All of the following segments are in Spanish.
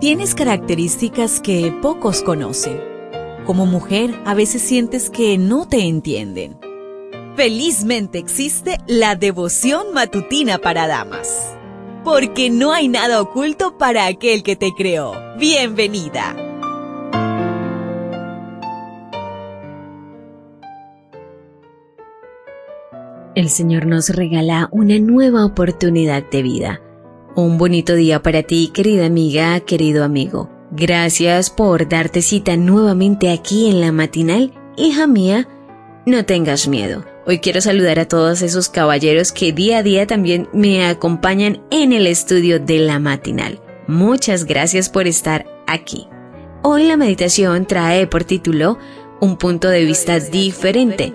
Tienes características que pocos conocen. Como mujer, a veces sientes que no te entienden. Felizmente existe la devoción matutina para damas. Porque no hay nada oculto para aquel que te creó. Bienvenida. El Señor nos regala una nueva oportunidad de vida un bonito día para ti, querida amiga, querido amigo. Gracias por darte cita nuevamente aquí en la matinal. Hija mía, no tengas miedo. Hoy quiero saludar a todos esos caballeros que día a día también me acompañan en el estudio de la matinal. Muchas gracias por estar aquí. Hoy la meditación trae por título Un punto de vista diferente.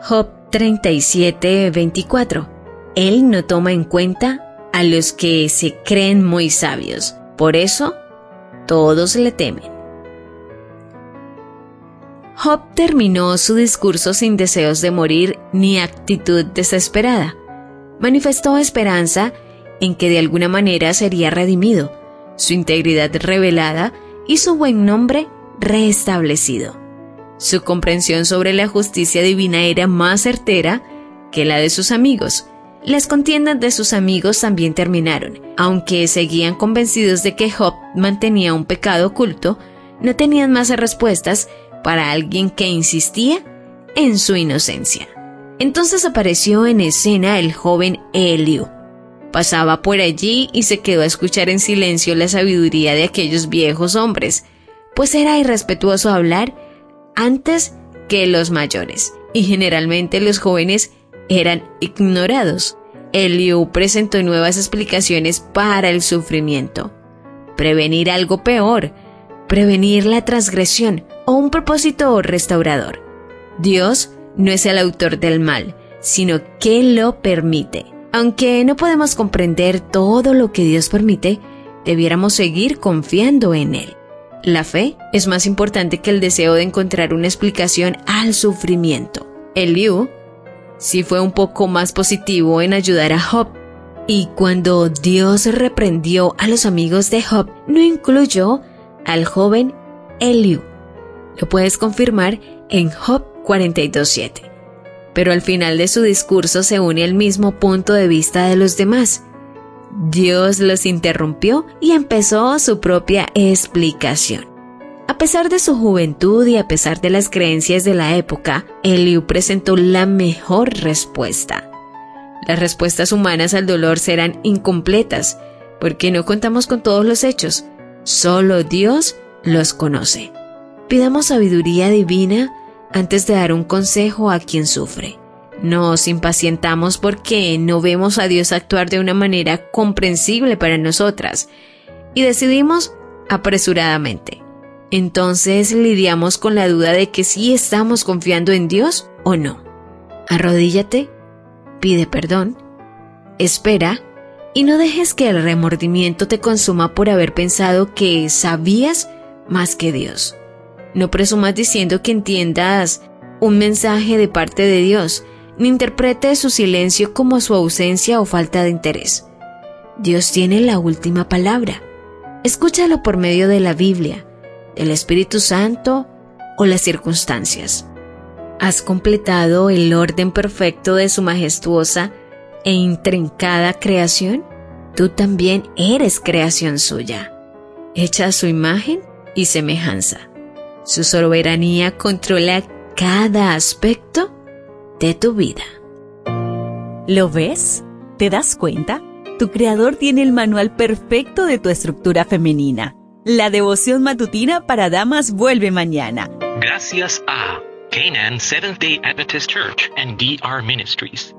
Job 37:24. Él no toma en cuenta a los que se creen muy sabios. Por eso, todos le temen. Job terminó su discurso sin deseos de morir ni actitud desesperada. Manifestó esperanza en que de alguna manera sería redimido, su integridad revelada y su buen nombre restablecido. Su comprensión sobre la justicia divina era más certera que la de sus amigos, las contiendas de sus amigos también terminaron. Aunque seguían convencidos de que Job mantenía un pecado oculto, no tenían más respuestas para alguien que insistía en su inocencia. Entonces apareció en escena el joven Eliu. Pasaba por allí y se quedó a escuchar en silencio la sabiduría de aquellos viejos hombres, pues era irrespetuoso hablar antes que los mayores, y generalmente los jóvenes eran ignorados. Eliu presentó nuevas explicaciones para el sufrimiento. Prevenir algo peor, prevenir la transgresión o un propósito restaurador. Dios no es el autor del mal, sino que lo permite. Aunque no podemos comprender todo lo que Dios permite, debiéramos seguir confiando en Él. La fe es más importante que el deseo de encontrar una explicación al sufrimiento. Eliú sí fue un poco más positivo en ayudar a Job. Y cuando Dios reprendió a los amigos de Job, no incluyó al joven Eliu. Lo puedes confirmar en Job 42.7. Pero al final de su discurso se une el mismo punto de vista de los demás. Dios los interrumpió y empezó su propia explicación. A pesar de su juventud y a pesar de las creencias de la época, Eliu presentó la mejor respuesta. Las respuestas humanas al dolor serán incompletas, porque no contamos con todos los hechos, solo Dios los conoce. Pidamos sabiduría divina antes de dar un consejo a quien sufre. Nos impacientamos porque no vemos a Dios actuar de una manera comprensible para nosotras y decidimos apresuradamente entonces lidiamos con la duda de que si estamos confiando en Dios o no. Arrodíllate, pide perdón, espera y no dejes que el remordimiento te consuma por haber pensado que sabías más que Dios. No presumas diciendo que entiendas un mensaje de parte de Dios, ni interprete su silencio como su ausencia o falta de interés. Dios tiene la última palabra. Escúchalo por medio de la Biblia el Espíritu Santo o las circunstancias. Has completado el orden perfecto de su majestuosa e intrincada creación. Tú también eres creación suya, hecha a su imagen y semejanza. Su soberanía controla cada aspecto de tu vida. ¿Lo ves? ¿Te das cuenta? Tu creador tiene el manual perfecto de tu estructura femenina la devoción matutina para damas vuelve mañana. Gracias a Canaan Seventh Day Adventist Church and DR Ministries.